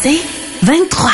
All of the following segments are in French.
C'est 23.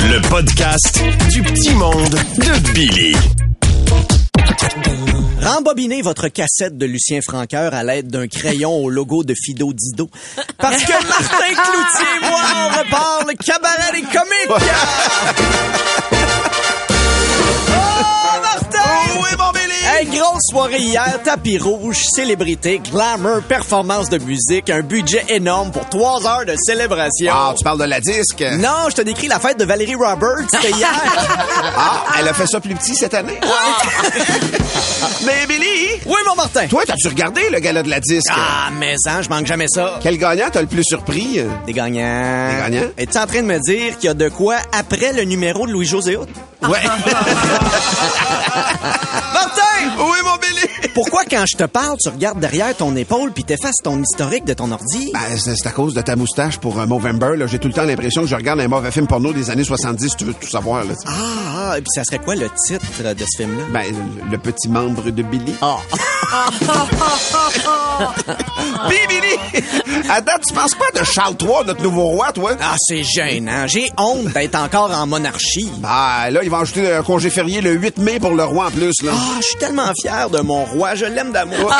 Le podcast du petit monde de Billy. Rembobinez votre cassette de Lucien Franqueur à l'aide d'un crayon au logo de Fido Dido. Parce que Martin Cloutier, moi, on repart le cabaret des comiques! soirée hier, tapis rouge, célébrité, glamour, performance de musique, un budget énorme pour trois heures de célébration. Ah, tu parles de la disque? Non, je te décris la fête de Valérie Roberts, c'était hier. Ah, elle a fait ça plus petit cette année? Mais Billy, oui, mon Martin. toi, t'as-tu regardé le gala de la disque? Ah, mais ça, je manque jamais ça. Quel gagnant t'as le plus surpris? Des gagnants. Des gagnants? Es-tu en train de me dire qu'il y a de quoi après le numéro de Louis-José? Ouais. Martin! oui, mon Billy! Pourquoi quand je te parle, tu regardes derrière ton épaule puis t'effaces ton historique de ton ordi? Ben, c'est à cause de ta moustache pour un Movember. là. J'ai tout le temps l'impression que je regarde un mauvais film porno des années 70, si tu veux tout savoir. Là. Ah, ah, et puis ça serait quoi le titre de ce film-là? Ben, le- petit membre de Billy. Ah. Billy! Attends, tu penses pas de Charles III, notre nouveau roi, toi? Ah, c'est gênant. J'ai honte d'être encore en monarchie. Ben, là, ils vont ajouter un congé férié le 8 mai pour le roi en plus. Ah, je suis tellement fier de mon roi. Je l'aime d'amour.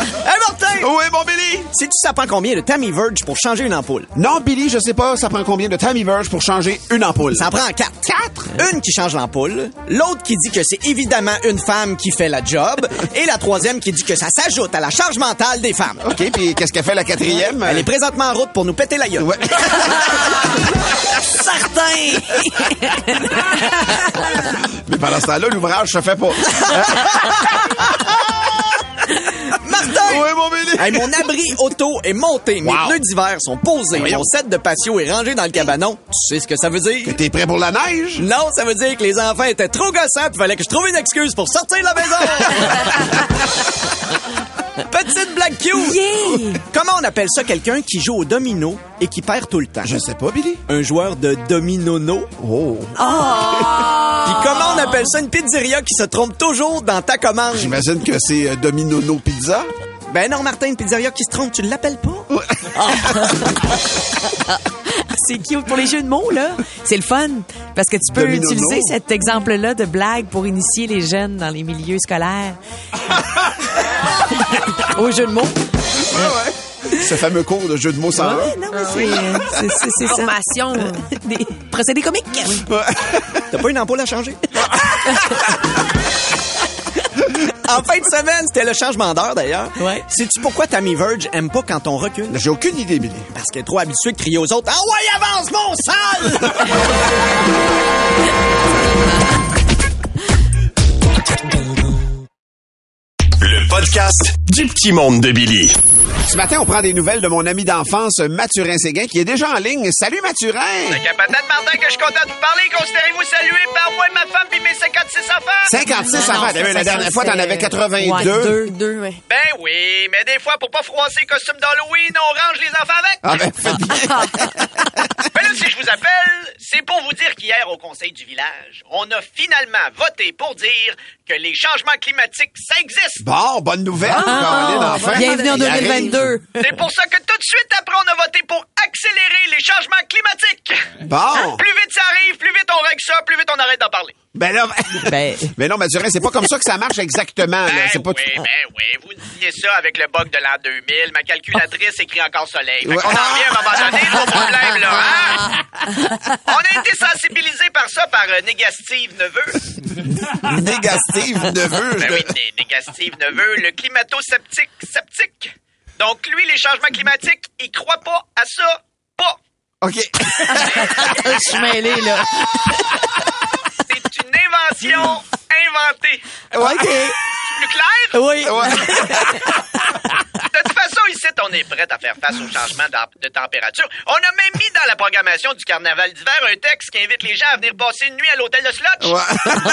hey, Martin! Oui, mon Billy! Sais-tu ça prend combien de Tammy Verge pour changer une ampoule? Non, Billy, je sais pas, ça prend combien de Tammy Verge pour changer une ampoule? Ça en prend quatre. Quatre? Une qui change l'ampoule, l'autre qui dit que c'est évidemment une femme qui fait la job, et la troisième qui dit que ça s'ajoute à la charge mentale des femmes. OK, puis qu'est-ce qu'elle fait la quatrième? Elle est présentement en route pour nous péter la gueule. Ouais. Certain! Mais pendant ce temps-là, l'ouvrage se fait pas. Martin! oui, mon Billy! Hey, mon abri auto est monté, mes Wow. pneus d'hiver sont posés, Voyons. mon set de patio est rangé dans le cabanon. Tu sais ce que ça veut dire? T'es prêt pour la neige? Non, ça veut dire que les enfants étaient trop gossants pis fallait que je trouve une excuse pour sortir de la maison. Petite blague cute. Comment on appelle ça quelqu'un qui joue au domino et qui perd tout le temps? Je sais pas, Billy. Un joueur de dominono. Oh. Puis comment on appelle ça une pizzeria qui se trompe toujours dans ta commande? J'imagine que c'est euh, Dominono Pizza. Ben non, Martin, une pizzeria qui se trompe, tu l'appelles pas? C'est cute pour les jeux de mots, là. C'est le fun. Parce que tu peux Dominono. utiliser cet exemple-là de blague pour initier les jeunes dans les milieux scolaires. Aux jeux de mots. Ce fameux cours de jeu de mots sans Ouais, non, mais c'est, c'est, c'est. Formation. Des procédés comiques. T'as pas une ampoule à changer? en fin de semaine, c'était le changement d'heure d'ailleurs. Ouais. Sais-tu pourquoi Tammy Verge aime pas quand on recule? J'ai aucune idée, Billy. Parce qu'elle est trop habituée de crier aux autres Ah ouais, avance, mon sale! Le podcast du petit monde de Billy. Ce matin, on prend des nouvelles de mon ami d'enfance, Mathurin Séguin, qui est déjà en ligne. Salut, Mathurin! C'est peut-être, Martin, que je suis content de vous parler. Considérez-vous salué par moi, ma femme, puis mes 56 enfants! 56 enfants! Eh la dernière fois, t'en avais 82. Ouais, deux, deux. Ben oui, mais des fois, pour pas froisser le costume d'Halloween, on range les enfants avec. Ah ben, faites bien. ben là, si je vous appelle, c'est pour vous dire qu'hier, au conseil du village, on a finalement voté pour dire que les changements climatiques, ça existe! Bon, bonne nouvelle, ah, enfin! Bienvenue en 2022! C'est pour ça que tout de suite après, on a voté pour accélérer les changements climatiques. Bon. Hein? Plus vite ça arrive, plus vite on règle ça, plus vite on arrête d'en parler. Ben là, ben... mais non, Mathurin, c'est pas comme ça que ça marche exactement. Ben oui, ben oui, vous disiez ça avec le bug de l'an 2000. Ma calculatrice écrit encore soleil. Fait qu'on en vient à un moment là. Hein? On a été sensibilisés par ça, par euh, Négastive Neveu. négastive Neveu? Ben oui, né Négastive Neveu, le climato-sceptique. Sceptique. Donc, lui, les changements climatiques, il croit pas à ça. Pas. OK. je suis mêlée, là. C'est une invention inventée. OK. Plus clair? Oui. Ici, on est prêt à faire face au changement de température. On a même mis dans la programmation du carnaval d'hiver un texte qui invite les gens à venir passer une nuit à l'hôtel de Slotch. Ouais.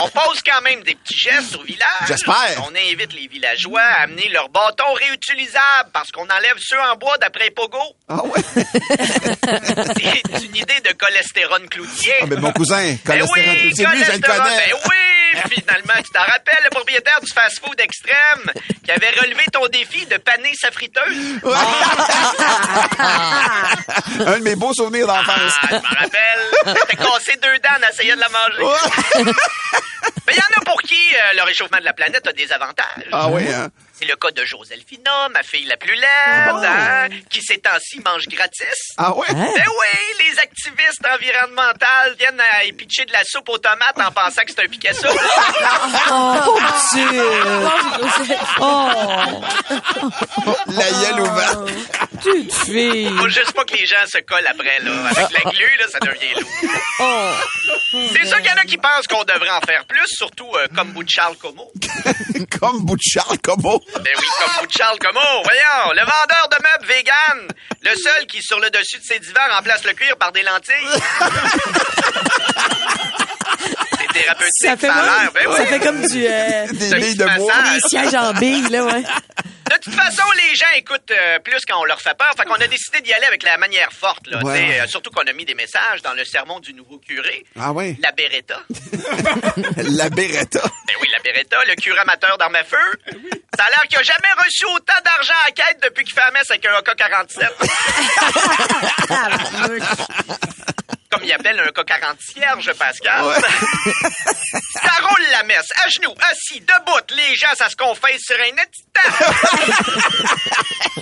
On pose quand même des petits gestes au village. J'espère. On invite les villageois à amener leurs bâtons réutilisables parce qu'on enlève ceux en bois d'après Pogo. Ah ouais? C'est une idée de cholestérone cloutier. Ah, ben mon cousin, Ben cholestérol, oui, c'est lui, je le connais. Ben oui, finalement, tu t'en rappelles, le propriétaire du fast-food extrême qui avait relevé ton défi de paner sa friteuse? Un de mes beaux souvenirs d'enfance. Ah, je m'en rappelle. T'as cassé deux dents en essayant de la manger. Mais il y en a pour qui euh, le réchauffement de la planète a des avantages. Ah oui, hein? C'est le cas de Joselphina, ma fille la plus laide, hein, qui ces temps-ci mange gratis. Ah ouais? Ben oui, les activistes environnementaux viennent à y pitcher de la soupe aux tomates en pensant que c'est un Picasso. La gueule ouverte. Petite fille. Faut juste pas que les gens se collent après, là. Avec la glu, là, ça devient lourd. C'est sûr qu'il y en a qui pensent qu'on devrait en faire plus, surtout euh, comme bout de Charles Como. Comme bout de Charles Como. Ben oui, comme bout de Charles Como. Voyons, le vendeur de meubles vegan, le seul qui, sur le dessus de ses divans, remplace le cuir par des lentilles. C'est thérapeutique, Ça fait, ça a l'air. Ben oui. ça fait comme du, euh, Des du de bois. des sièges en billes, là, ouais. De toute façon, les gens écoutent euh, plus quand on leur fait peur. Fait qu'on a décidé d'y aller avec la manière forte, là. Ouais. Tu sais, euh, surtout qu'on a mis des messages dans le sermon du nouveau curé. Ah ouais? La Beretta. La Beretta. Ben oui, la Beretta, le curé amateur d'armes à feu. Ça a l'air qu'il a jamais reçu autant d'argent à quête depuis qu'il fait la messe avec un AK-47. Comme il appelle un AK-40 cierge, Pascal. ça roule la messe, à genoux, assis, debout. Les gens, ça se confesse sur un instant.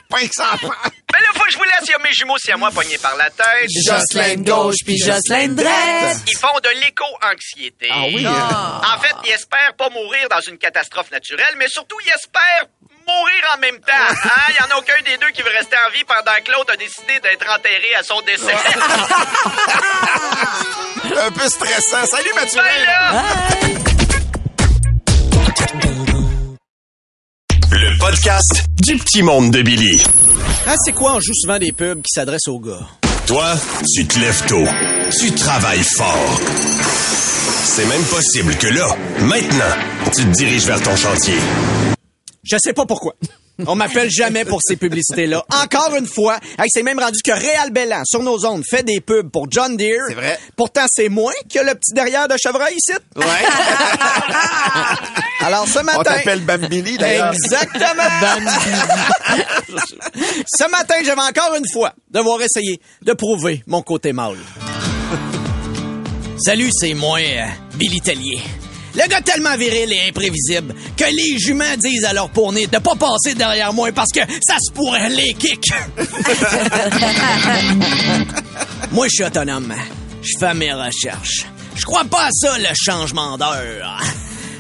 Pas que ça. Ben là, faut que je vous laisse, il y a mes jumeaux, c'est à moi pognés par la tête. Jocelyn gauche puis Jocelyn droite. Ils font de l'éco-anxiété. Ah oui, hein? En fait, ils espèrent pas mourir dans une catastrophe naturelle, mais surtout, ils espèrent mourir en même temps. Hein? Il y en a aucun des deux qui veut rester en vie pendant que l'autre a décidé d'être enterré à son décès. Un peu stressant. Salut Mathieu. ben là! Le podcast du petit monde de Billy. Ah, c'est quoi? On joue souvent des pubs qui s'adressent aux gars? Toi, tu te lèves tôt. Tu travailles fort. C'est même possible que là, maintenant, tu te diriges vers ton chantier. Je sais pas pourquoi. On m'appelle jamais pour ces publicités-là. Encore une fois, hey, c'est même rendu que Réal Bellan, sur nos ondes, fait des pubs pour John Deere. C'est vrai. Pourtant, c'est moins que le petit derrière de chevreuil ici. Ouais. Alors, ce matin... On t'appelle Bambili d'ailleurs. Exactement. Ce matin, j'avais encore une fois devoir essayer de prouver mon côté mâle. Salut, c'est moi, euh, Billy Tellier. Le gars tellement viril et imprévisible que les juments disent à leur pourné de pas passer derrière moi parce que ça se pourrait les kick. moi, je suis autonome. Je fais mes recherches. Je crois pas à ça, le changement d'heure.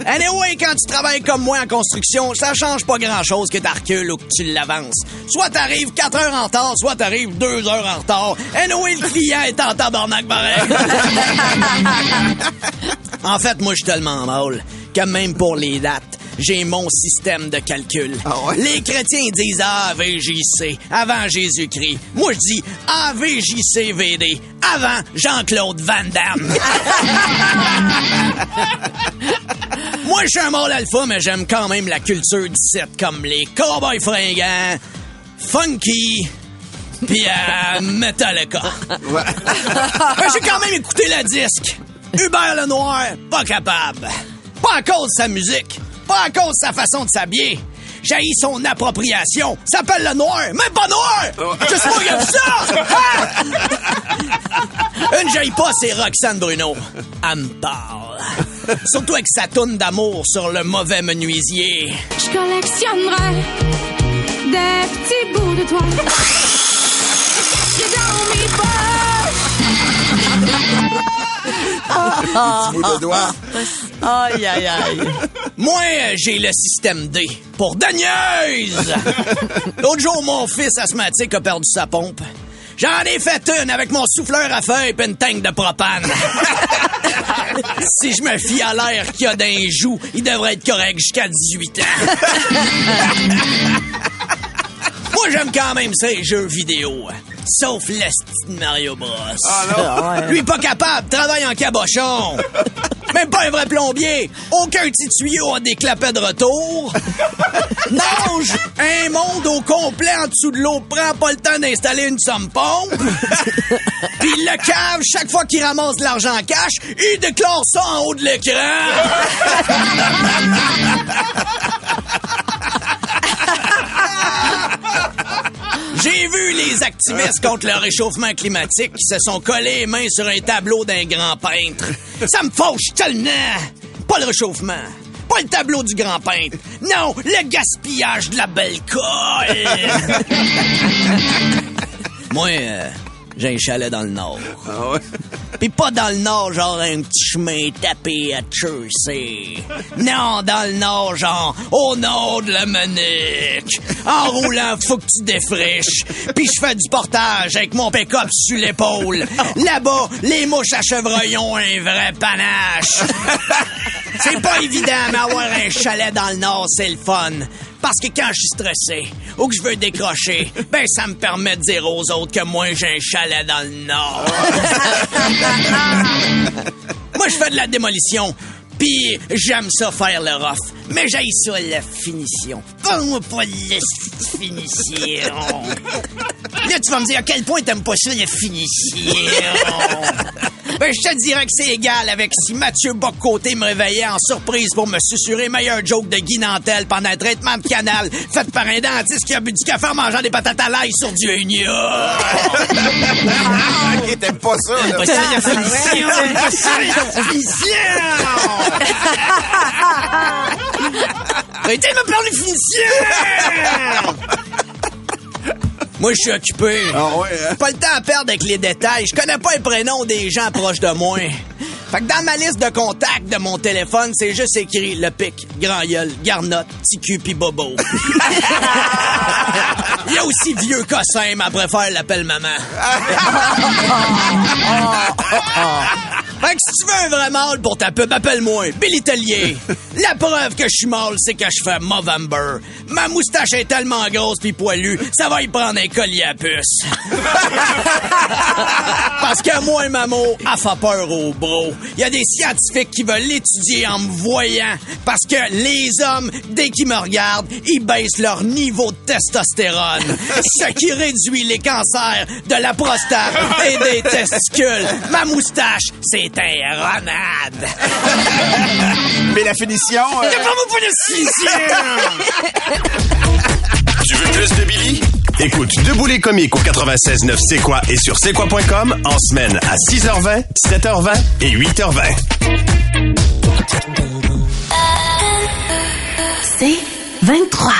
Anyway, quand tu travailles comme moi en construction, ça change pas grand-chose que tu recules ou que tu l'avances. Soit t'arrives 4 heures en retard, soit t'arrives 2 heures en retard. Anyway, le client est en tabarnak pareil. en fait, moi, je suis tellement mal que même pour les dates, j'ai mon système de calcul. Ah ouais? Les chrétiens disent AVJC, avant Jésus-Christ. Moi, je dis AVJCVD, avant Jean-Claude Van Damme. Moi, je suis un mâle alpha, mais j'aime quand même la culture d'ici, comme les cowboys fringants, funky, pis euh, Metallica. Ouais. J'ai quand même écouté le disque. Hubert Lenoir, pas capable. Pas à cause de sa musique, pas à cause de sa façon de s'habiller. J'ai son appropriation. S'appelle le noir, mais pas noir! Je sais pas qu'il y a ça! Ah! Une jaillit pas, c'est Roxane Bruno. Elle me parle. Surtout avec sa toune d'amour sur le mauvais menuisier. Je collectionnerai des petits bouts de toi. J'ai dans mes poches. Bout de doigt. Aïe, aïe, aïe. Moi, j'ai le système D pour Dagneuse! L'autre jour, mon fils asthmatique a perdu sa pompe. J'en ai fait une avec mon souffleur à feuilles et une tank de propane. si je me fie à l'air qu'il y a d'un joue, il devrait être correct jusqu'à 18 ans. Moi, j'aime quand même les jeux vidéo. Sauf l'esti de Mario Bros. Ah non. Lui, pas capable, travaille en cabochon. Même pas un vrai plombier. Aucun petit tuyau a des clapets de retour. Nage un monde au complet en dessous de l'eau. Prend pas le temps d'installer une somme pompe. Puis le cave, chaque fois qu'il ramasse de l'argent en cash, il déclare ça en haut de l'écran. J'ai vu les activistes contre le réchauffement climatique qui se sont collés les mains sur un tableau d'un grand peintre. Ça me fauche tellement! Pas le réchauffement. Pas le tableau du grand peintre. Non, le gaspillage de la belle colle. Moi, euh, j'ai un chalet dans le nord. Ah ouais? Pis pas dans le nord, genre un petit chemin tapé à Jersey. Non, dans le nord, genre au nord de la Manique. En roulant, faut que tu défriches. Puis je fais du portage avec mon pick-up sur l'épaule. Là-bas, les mouches à chevreuil ont un vrai panache. C'est pas évident, mais avoir un chalet dans le nord, c'est le fun. Parce que quand je suis stressé ou que je veux décrocher, ben ça me permet de dire aux autres que moi j'ai un chalet dans le nord. moi je fais de la démolition. Puis j'aime ça faire le rough, mais j'ai ça la finition. Pas-moi pas la finition. Là tu vas me dire à quel point t'aimes pas ça la finition? Ben, je te dirais que c'est égal avec si Mathieu Boccoté me réveillait en surprise pour me susurrer meilleur joke de Guy Nantel pendant un traitement de canal fait par un dentiste qui a bu du café en mangeant des patates à l'ail sur du hugno. Ok, t'aimes pas ça, là. Pas ça pas ça. Arrêtez de me parler de finition! Moi, je suis occupé. Ah ouais, hein? Pas le temps à perdre avec les détails. Je connais pas les prénoms des gens proches de moi. Fait que dans ma liste de contacts de mon téléphone, c'est juste écrit le pic, grand gueule, garnotte, petit cul pis bobo. Il y a aussi vieux cossin, mais elle préfère l'appel maman. Fait que si tu veux un vrai mâle pour ta pub, appelle-moi Billy Tellier. La preuve que je suis mâle, c'est que je fais Movember. Ma moustache est tellement grosse pis poilue, ça va y prendre un collier à puce. Parce que moi, Mamo, a fait peur au bro. Il y a des scientifiques qui veulent l'étudier en me voyant. Parce que les hommes, dès qu'ils me regardent, ils baissent leur niveau de testostérone. ce qui réduit les cancers de la prostate et des testicules. Ma moustache, c'est un renade. Mais la finition... euh, pas de finition! Tu veux plus de Billy? Écoute Debout les comiques au 96.9 C'est quoi et sur c'est quoi.com en semaine à 6h20, 7h20 et 8h20. C'est 23.